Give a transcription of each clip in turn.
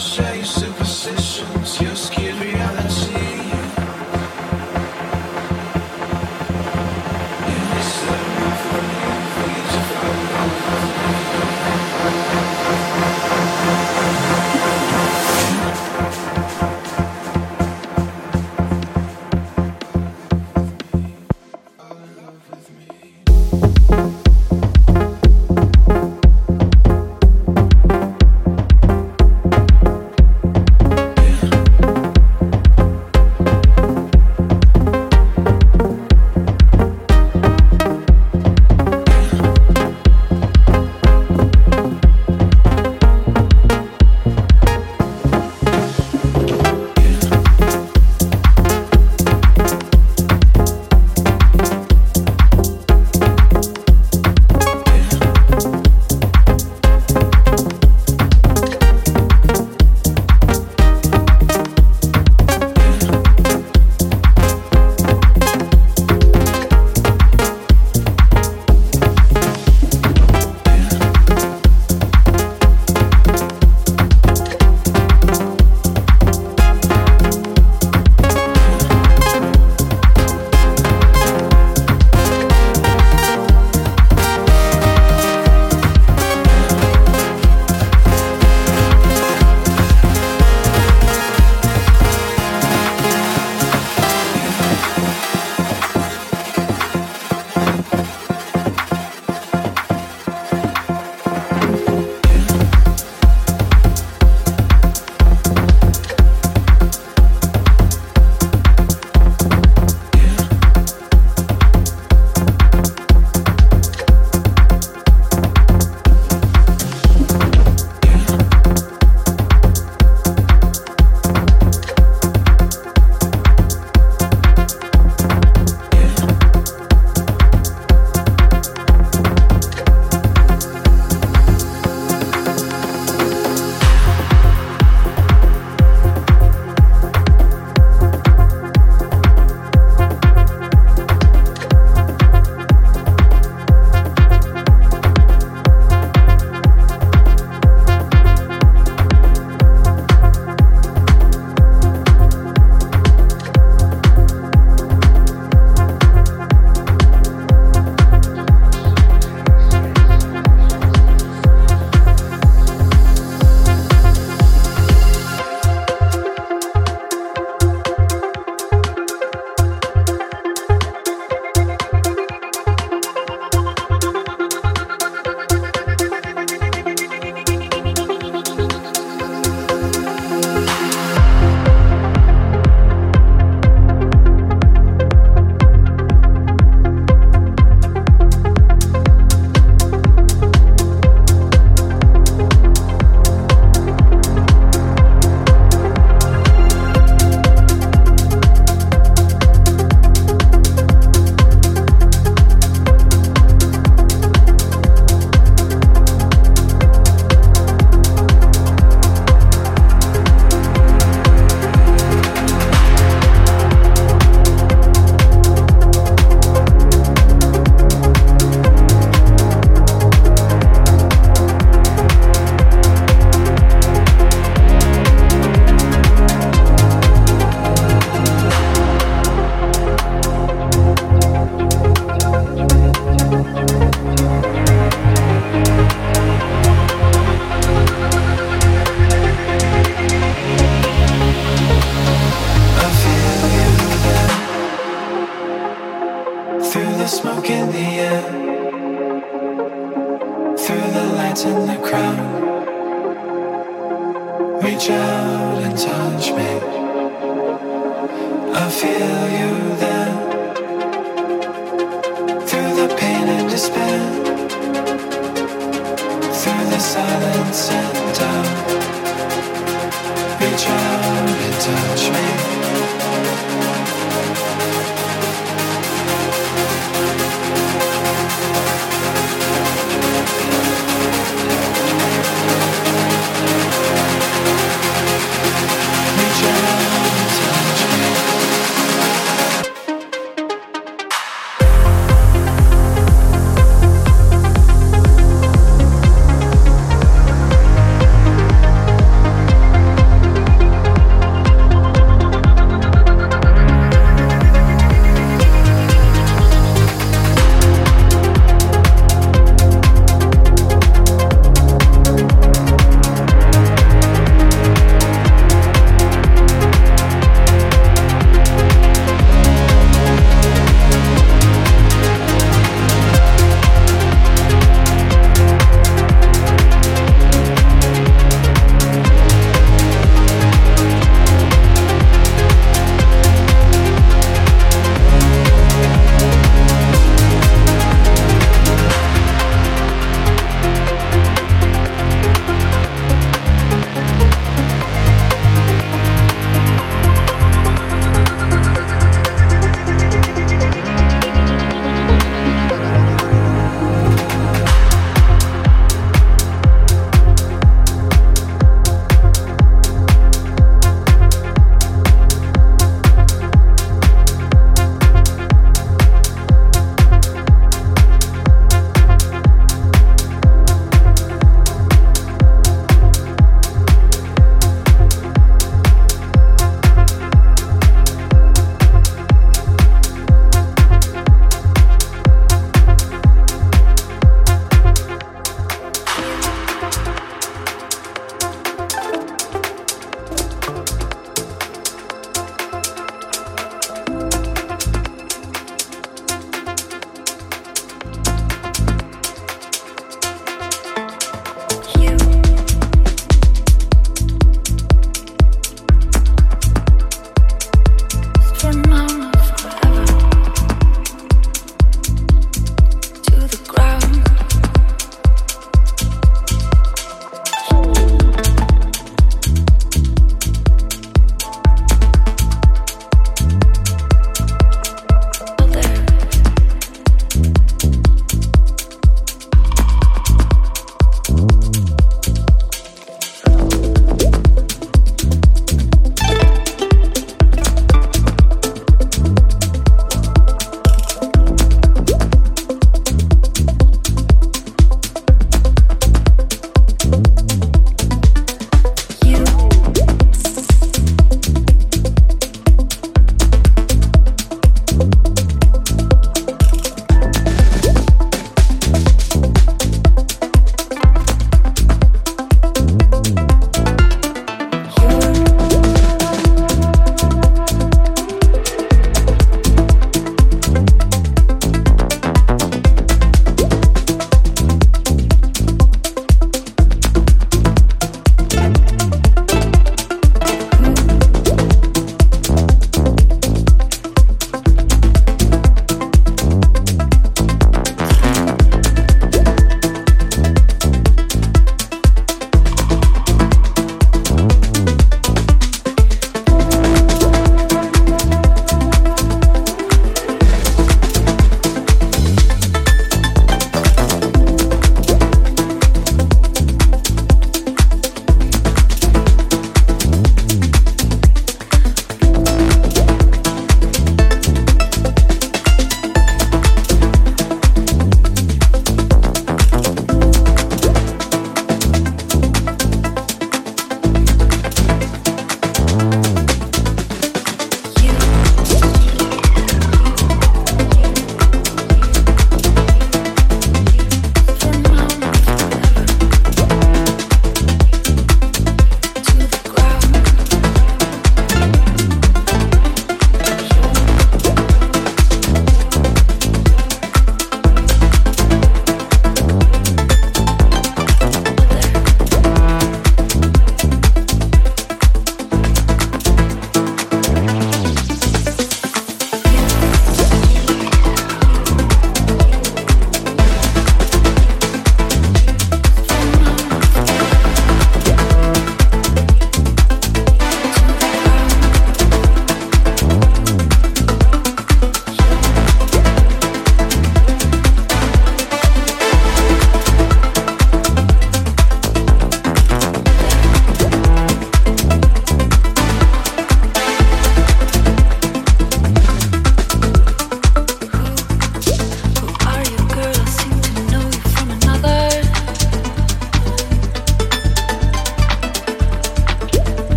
say you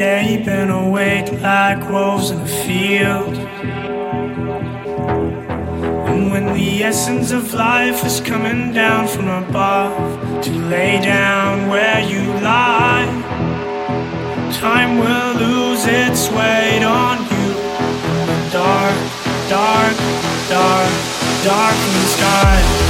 the day, been awake like wolves in the field. And when the essence of life is coming down from above to lay down where you lie, time will lose its weight on you in the dark, dark, dark, darkening sky.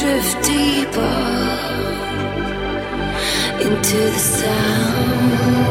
drift deeper into the sound.